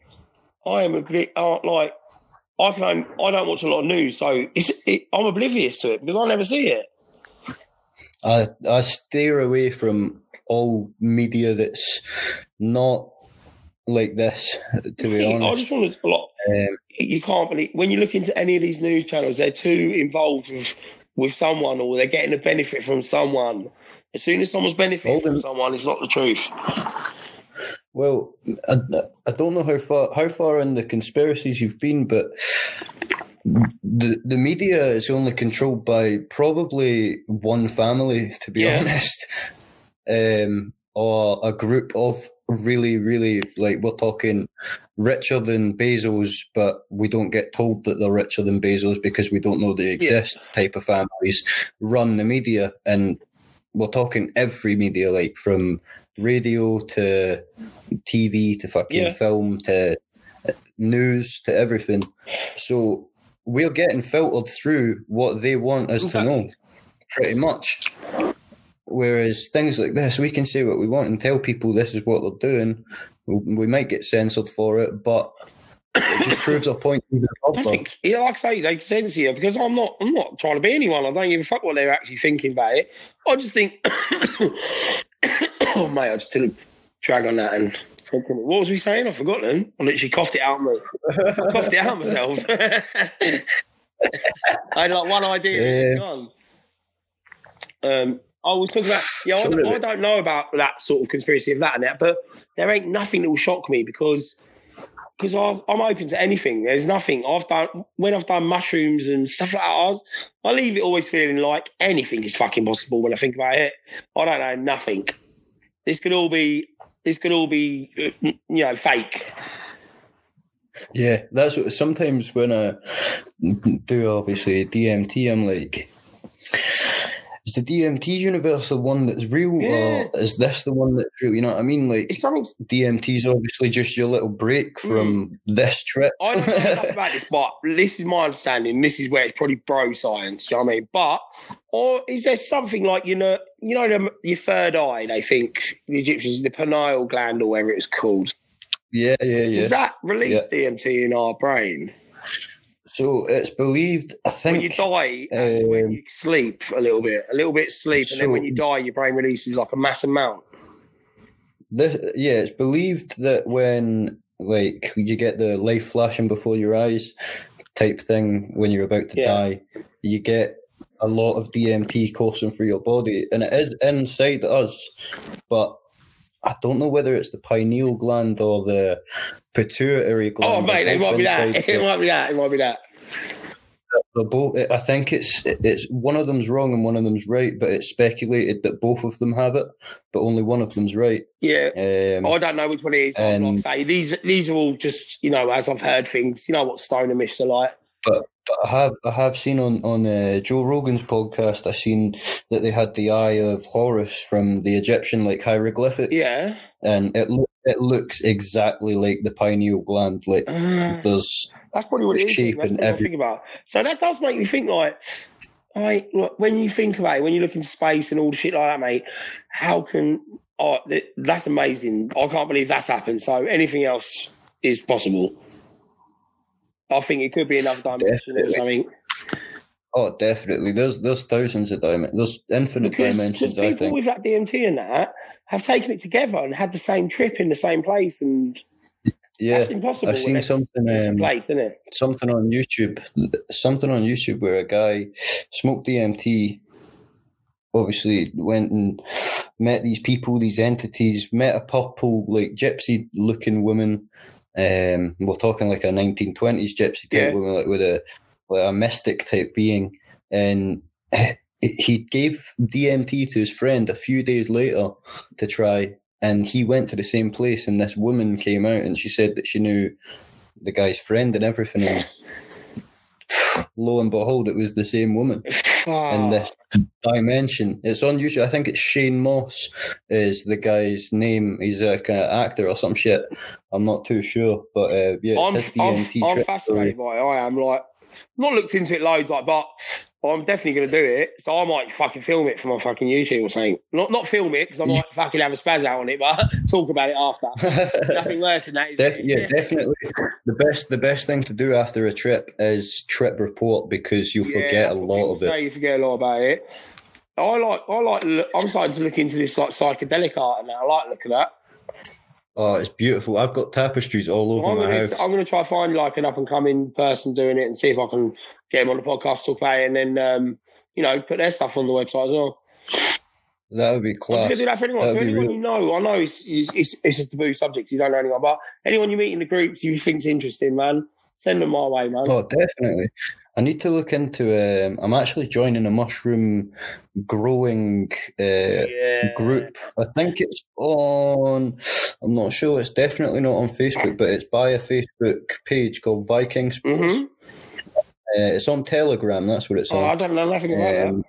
I am a bit uh, like I can. I don't watch a lot of news, so it's. It, I'm oblivious to it because I never see it. I I steer away from all media that's not like this. *laughs* To be honest. I just want to. Like, um, you can't believe when you look into any of these news channels, they're too involved with with someone or they're getting a benefit from someone. As soon as someone's benefiting from someone, it's not the truth. well, I, I don't know how far how far in the conspiracies you've been, but the the media is only controlled by probably one family, to be Yeah. honest, *laughs* um, or a group of really, really like we're talking richer than Bezos, but we don't get told that they're richer than Bezos because we don't know they exist. Type of families run the media, and we're talking every media, like from radio to TV to fucking Yeah. film to news to everything. So we're getting filtered through what they want us to know, pretty much. Whereas things like this, we can say what we want and tell people this is what they're doing. We might get censored for it, but it just proves our point I think, yeah, like I say, they censor you because I'm not. I'm not trying to be anyone. I don't give a fuck what they're actually thinking about it. I just think. *coughs* oh mate, I just didn't drag on that and. What was we saying? I've forgotten. I literally coughed it out. Me, I coughed it out myself. *laughs* I had like one idea. gone. Um, I was talking about. Yeah, I, don't- I don't know about that sort of conspiracy of that and that, but there ain't nothing that will shock me because because I'm open to anything. There's nothing I've done when I've done mushrooms and stuff like that. I, I leave it always feeling like anything is fucking possible when I think about it. I don't know nothing. This could all be. This could all be, you know, fake. Yeah, that's what sometimes when I do obviously DMT, I'm like, is the DMT universe the one that's real, Yeah. or is this the one that's real? You know what I mean? Like DMT is obviously just your little break mm. from this trip. I don't know *laughs* enough about this, but this is my understanding. This is where it's probably bro science. You know what I mean? But or is there something like you know, you know, the, your third eye? They think the Egyptians, the pineal gland or whatever it's called. yeah, yeah, yeah. Does that release DMT in our brain so it's believed. I think. when you die? and when um, you sleep a little bit, a little bit sleep, and then when you die, your brain releases like a mass amount. This, yeah, it's believed that when like you get the life flashing before your eyes type thing when you're about to Yeah. die, you get a lot of DMT coursing through your body, and it is inside us, but I don't know whether it's the pineal gland or the pituitary gland. Oh, gland. mate, it might be that. *laughs* It the- might be that. It might be that. they're both. I think it's it's one of them's wrong and one of them's right, but it's speculated that both of them have it, but only one of them's right. Yeah. Um, I don't know which one it is. I'm and- like say these these are all just you know as I've heard things. You know what stoner myths are like. But I have I have seen on on uh, Joe Rogan's podcast. I seen that they had the eye of Horus from the Egyptian like hieroglyphics. Yeah. and it loo- it looks exactly like the pineal gland. Like Uh, there's that's probably what it is. shape That's and what I every- think about. So that does make me think like. I, when you think about it, when you look into space and all the shit like that, mate, how can oh, th- that's amazing? I can't believe that's happened. So anything else is possible. I think it could be another dimension or Definitely. something. oh definitely there's there's thousands of dimensions. There's infinite Because, because dimensions. I people think. with that DMT and that have taken it together and had the same trip in the same place, and Yeah, that's impossible. I've seen something, um, place, isn't it? something on YouTube, something on YouTube where a guy smoked DMT, obviously went and met these people, these entities, met a purple, like gypsy looking woman. Um, we're talking like a 1920s gypsy type Yeah. woman, like with a like a mystic type being, and he gave DMT to his friend a few days later to try, and he went to the same place, and this woman came out, and she said that she knew the guy's friend and everything, and *sighs* lo and behold, it was the same woman. In this dimension. It's unusual. I think it's Shane Mauss is the guy's name. He's a kind of actor or some shit. I'm not too sure, but uh, yeah, I'm, I'm, I'm fascinated by it. I am like, not looked into it loads, like, but Oh, I'm definitely going to do it. So I might fucking film it for my fucking YouTube or something. Not not film it because I might fucking have a spaz out on it, but *laughs* talk about it after. *laughs* Nothing worse than that. Def- yeah, definitely. The best, the best thing to do after a trip is trip report because you'll Yeah, forget a lot of it. You forget a lot about it. I like, I like. I'm starting to look into this like psychedelic art and I like looking at. Oh, it's beautiful. I've got tapestries all over I'm my gonna, house. I'm gonna try find like an up and coming person doing it and see if I can get them on the podcast talk about it, and then um, you know put their stuff on the website as well. That would be I'm just gonna do that for anyone. So That'd anyone real- you know, I know it's, it's it's it's a taboo subject. You don't know anyone, but anyone you meet in the groups you think's interesting, man, send them my way, man. Oh, definitely. I need to look into. Um, I'm actually joining a mushroom growing uh, yeah. group. I think it's on. I'm not sure. It's definitely not on Facebook, but it's by a Facebook page called Viking Sports. Mhm. Uh, it's on Telegram. That's what it's Oh, I on. don't know nothing about that. Um,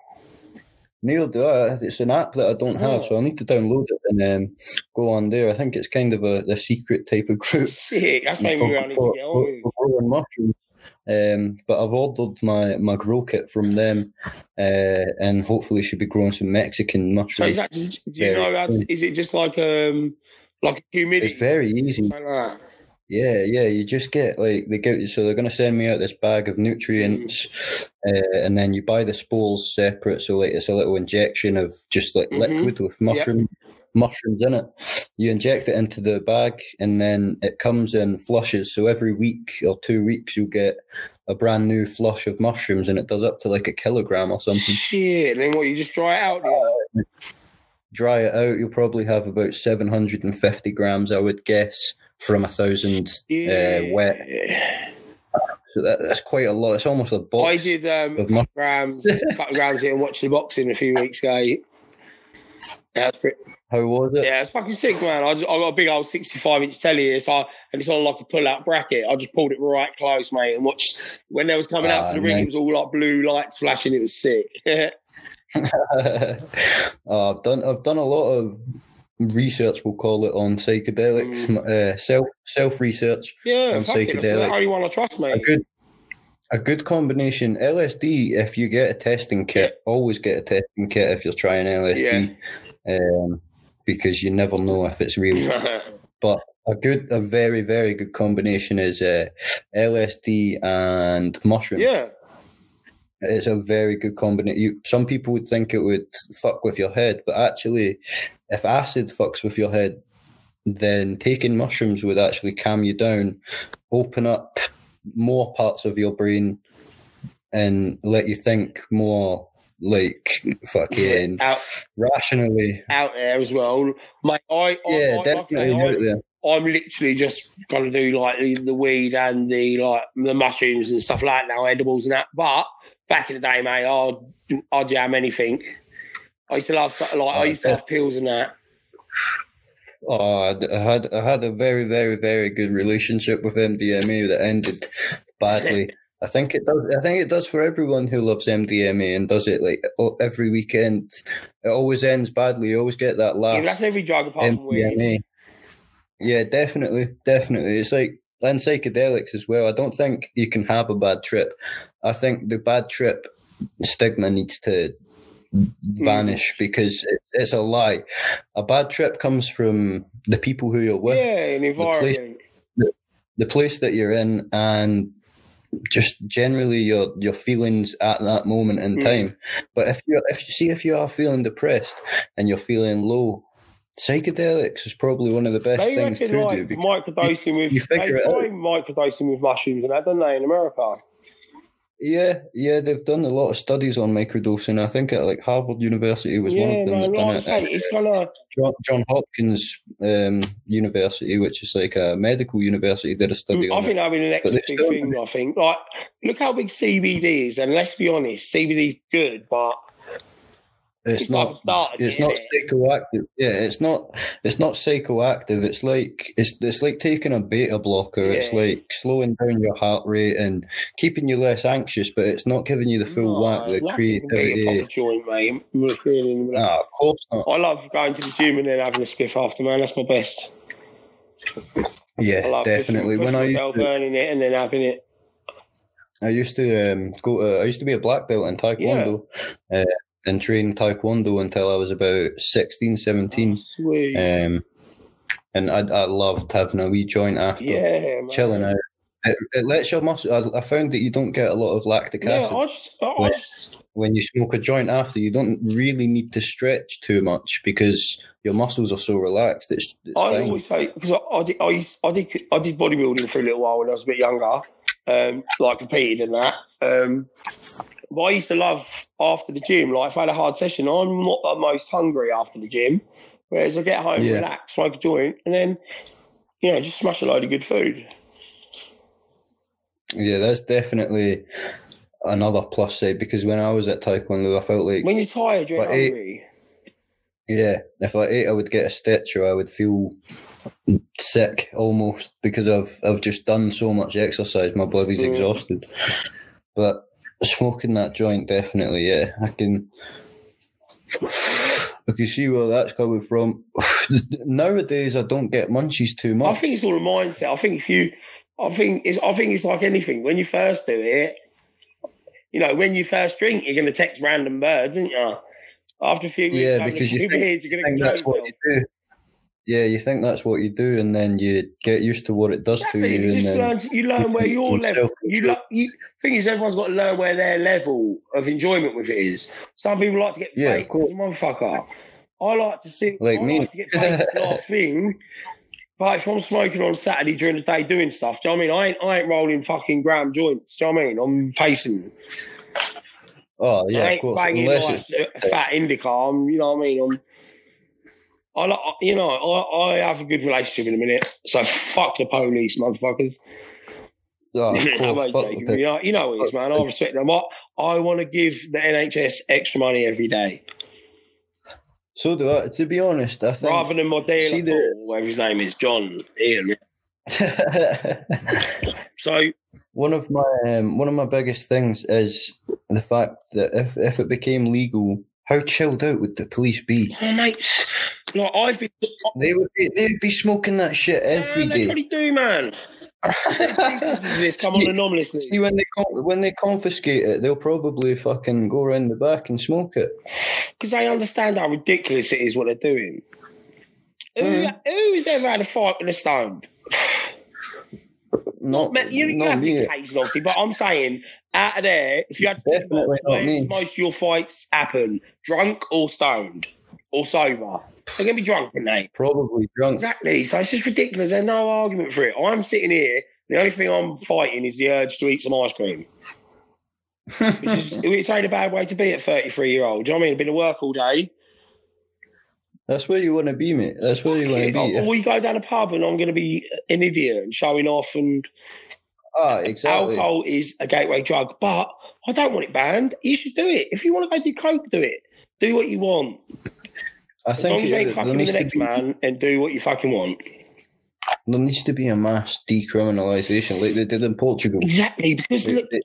Neil, do I, it's an app that I don't have, Oh. so I need to download it and um, go on there. I think it's kind of a, a secret type of group. Sick. That's maybe for- where I need to get on with. for growing mushrooms. Um, but I've ordered my, my grow kit from them, uh, and hopefully should be growing some Mexican So mushrooms. is that, do you know? To, is it just like um like humidity? It's very easy. Like that? Yeah, yeah. You just get like they get so they're going to send me out this bag of nutrients, Mm. uh, and then you buy the spores separate. So like it's a little injection of just like Mhm. liquid with mushroom mushrooms in it. You inject it into the bag, and then it comes in flushes. So every week or two weeks, you'll get a brand new flush of mushrooms, and it does up to like a kilogram or something. Shit. And then what? You just dry it out? Dry it out, you'll probably have about seven hundred and fifty grams, I would guess, from a thousand uh, wet. So that, that's quite a lot. It's almost a box. I did um, of mush- grams, a couple of grams here and watched the boxing a few weeks ago. Yeah, it's pretty, How was it? yeah, it's fucking sick, man. I, just, I got a big old 65 inch telly here, so I, and it's on like a pull out bracket. I just pulled it right close, mate, and watched when they was coming out Ah, to the ring. nice. It was all like blue lights flashing. It was sick. oh, *laughs* *laughs* I've done I've done a lot of research. We'll call it on psychedelics, Mm. uh, self self research. yeah, On fuck it, that's the psychedelic. only one I trust, A good a good combination. LSD. If you get a testing kit, always get a testing kit if you're trying LSD, um, because you never know if it's real. *laughs* But a good, a very very good combination is uh, LSD and mushrooms. yeah, It's a very good combination. You, some people would think it would fuck with your head, but actually, if acid fucks with your head, then taking mushrooms would actually calm you down, open up more parts of your brain, and let you think more like fucking out rationally. out there as well, mate. I, I Yeah, I, like I definitely I- out there. I'm literally just gonna do like the, weed and the like the mushrooms and stuff like that now, edibles and that. But back in the day, mate, I'd I'd jam anything. I used to love like I Oh, used to have pills and that. Oh, I I had I had a very very very good relationship with MDMA that ended badly. *laughs* I think it does. I think it does for everyone who loves MDMA and does it like every weekend. It always ends badly. You always get that Yeah, last that's every drug apart. MDMA. Yeah, definitely, definitely. It's like and psychedelics as well. I don't think you can have a bad trip. I think the bad trip stigma needs to vanish mm. because it, it's a lie. A bad trip comes from the people who you're with, Yeah, an environment. the place that you're in, and just generally your your feelings at that moment in Mm. time. But if you if you see if you are feeling depressed and you're feeling low, psychedelics is probably one of the best They things to like do. microdosing with you they figure it try microdosing with mushrooms and that, don't they, in America? Yeah, yeah, they've done a lot of studies on microdosing. I think at like Harvard University was one of them man, that done like it. say, it's John, John Hopkins um, University, which is like a medical university, did a study Mm, I think it. that'll be the next big still- thing. I think. Like, look how big CBD is, and let's be honest, CBD is good, but It's, It's not. a starter it's not psychoactive. Yeah, it's not. It's not psychoactive. It's like it's it's like taking a beta blocker. It's like slowing down your heart rate and keeping you less anxious, but it's not giving you the full whack, the nothing can creativity. mate. Feeling- Nah, of course not. I love going to the gym and then having a spiff after, man. That's my best. Yeah, definitely. pushing, When I used to, earning it and then having it. I used to um, go. To, I used to be a black belt in taekwondo, uh, and train taekwondo until I was about 16, 17. Sweet. Um, and I, I loved having a wee joint after. yeah, chilling out. It, it lets your muscle. I, I found that you don't get a lot of lactic acid just, I, I When- when you smoke a joint after. You don't really need to stretch too much because your muscles are so relaxed. It's, it's I fine. always say because I, I, did, I, used, I did I did bodybuilding for a little while when I was a bit younger, um, like competing and that. Um, but I used to love after the gym. Like if I had a hard session, I'm not the most hungry after the gym. Whereas I get home, Yeah. relax, smoke a joint, and then you know just smash a load of good food. yeah, that's definitely another plus side because when I was at Taekwondo, I felt like When you're tired, you're hungry. yeah, if I ate, I would get a stitch or I would feel sick almost because I've I've just done so much exercise. My body's Mm. exhausted. But smoking that joint, definitely, yeah, I can. I can see where that's coming from. *sighs* Nowadays, I don't get munchies too much. I think it's all a mindset. I think if you, I think it's, I think it's like anything. When you first do it, you know, when you first drink, you're going to text random birds, aren't you? After a few weeks, Yeah, because you think, you're going think to that's what you do. Yeah, you think that's what you do, and then you get used to what it does to you, You and learn. You learn where your level. You, lo- you thing is, everyone's got to learn where their level of enjoyment with it is. Some people like to get Yeah, of motherfucker. I like to see. Like I me. like to get. It's *laughs* not thing. But if I'm smoking on Saturday during the day doing stuff, do you know what I mean? I ain't, I ain't rolling fucking gram joints. Do you know what I mean? I'm facing. oh I yeah, of course. Unless like it's a fat indica. I'm, you know what I mean? I'm, I like, you know, I, I have a good relationship in a minute. So fuck the police, motherfuckers. oh, of *laughs* I course, won't fuck the- you, know, you know it is, man. I respect them. I, I want to give the NHS extra money every day. So do I. To be honest, I think. Rather than my see dealer, the- whatever his name is, John Ian. *laughs* So, one of my um, one of my biggest things is the fact that if if it became legal, how chilled out would the police be? oh, mate, like, I've been. They would be they'd be smoking that shit every Man, They day. probably do, man. *laughs* this come on anonymously. See when they when they confiscate it, they'll probably fucking go around the back and smoke it. because they understand how ridiculous it is what they're doing. Who, Mm. Who's ever had a fight with a stone? Not, Man, you, you not me. the obviously, but I'm saying out of there, if you had to think about Definitely not where most of your fights happen, drunk or stoned or sober, they're going to be drunk, aren't they? Probably drunk. Exactly. So it's just ridiculous. There's no argument for it. I'm sitting here. The only thing I'm fighting is the urge to eat some ice cream. Which is, *laughs* which ain't a bad way to be at 33 year old. Do you know what I mean? Been to work all day. That's where you want to be, mate. That's where you want to be. Or we go down a pub and I'm going to be an idiot and showing off. And Ah, exactly. alcohol is a gateway drug, but I don't want it banned. You should do it. If you want to go do coke, do it. Do what you want. I As long think as you it, fucking the next be, man and do what you fucking want. there needs to be a mass decriminalisation like they did in Portugal. Exactly. Because They, look, they,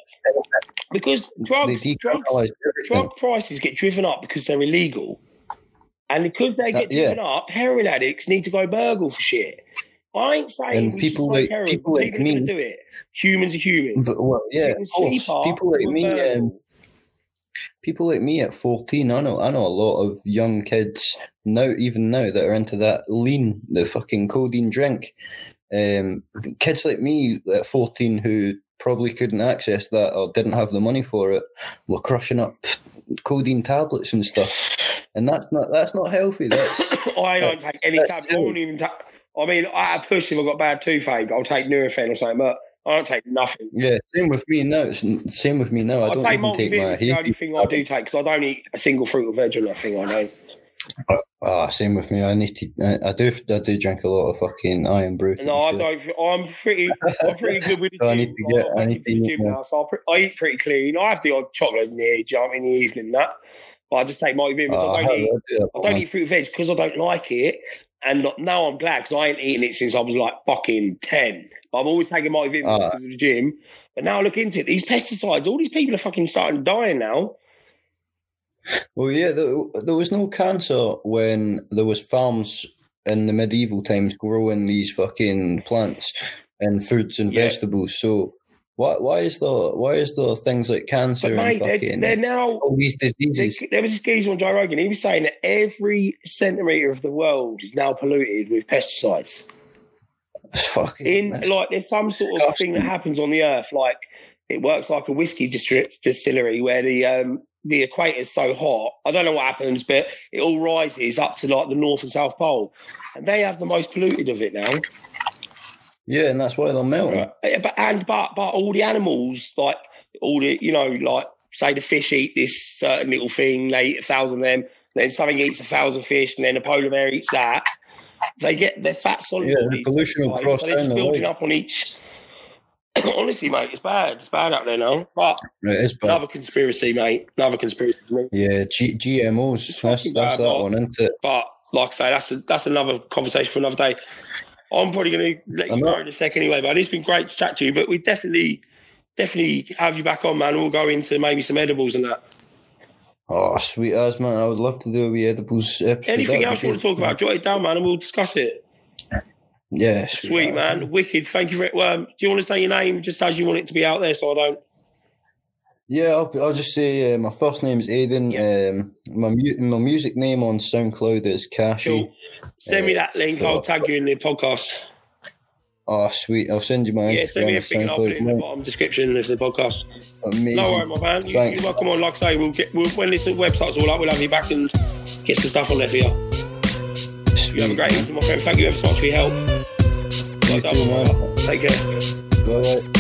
because they drugs, drugs drug prices get driven up because they're illegal. And because they That- get yeah. driven up, heroin addicts need to go burgle for shit. I ain't saying people like- heroin. people like people going me- do it. Humans are humans. But, well, yeah, course. People like me, um. People like me at fourteen, I know, I know a lot of young kids now, even now, that are into that lean, the fucking codeine drink. Um, kids like me at fourteen who probably couldn't access that or didn't have the money for it were crushing up codeine tablets and stuff, and that's not that's not healthy. That's *coughs* I don't take any tablets. I won't even take. I mean, I push if I've got bad toothache. I'll take Nurofen or something, but I don't take nothing. yeah. Same with me now. It's same with me now. I I don't take even take my multivitamins. The only thing I do take because I don't eat a single fruit or veg or nothing. I know. Ah, same with me. I need to. I, I do. I do drink a lot of fucking Irn-Bru. No, I don't. I'm pretty. I'm pretty good with the *laughs* So I need to get- I'm I need to eat gym now, so I, I eat pretty clean. I have the odd chocolate in the, do you know what I mean, in the evening, that. But I just take my vitamins. Oh, I don't eat. yeah, I don't eat fruit and veg because I don't like it. And now I'm glad because I ain't eaten it since I was like fucking 10. But I've always taken my vitamins Ah. to the gym. But now I look into it. These pesticides, all these people are fucking starting to dying now. Well, yeah, there, there was no cancer when there was farms in the medieval times growing these fucking plants and fruits and Yeah. vegetables. So why why is the why is there things like cancer But and mate, they're, they're now. all these There, diseases? there was this geezer on Joe Rogan. He was saying that every centimetre of the world is now polluted with pesticides. It's fucking in that's- like there's some sort of thing that happens on the earth like it works like a whiskey distillery where the um the equator is so hot i don't know what happens but it all rises up to like the north and south pole and they have the most polluted of it now yeah, and that's why they're melting. Uh, but and but but all the animals like all the you know like say the fish eat this certain little thing they eat a thousand of them then something eats a thousand fish and then a polar bear eats that they get their fat solids Yeah, the pollution will cross so down just the building up on each *coughs* honestly mate it's bad it's bad out there now but Right, it's bad. another conspiracy mate another conspiracy me Yeah, G- GMOs. That's that's bad, that Mark. one, isn't it? but like I say that's a, that's another conversation for another day I'm probably going to let you I'm go not- in a second anyway but it's been great to chat to you but we definitely definitely have you back on man. We'll go into maybe some edibles and that. Oh, sweet as man! I would love to do a wee edibles episode. anything else you want to talk about? Jot it down man and we'll discuss it. Yeah, sweet man. Wicked. Thank you for it well, um, do you want to say your name just as you want it to be out there so I don't Yeah, I'll, I'll just say uh, my first name is Aidan. Um, my mu- my music name on SoundCloud is Kashi. Cool. Send me that link. so- I'll tag you in the podcast. Oh, sweet! I'll send you my Yeah, send me Instagram a thing I'll put it in the bottom description of the podcast. Amazing. No worries, my man. You, Thanks. you're welcome on. Like I say, we'll get we'll, when this website's all up, we'll have you back and get some stuff on there for you. Sweet, You have a great evening, my friend. Thank you ever so much for your help. You Well too, done, man. Take care. Bye-bye.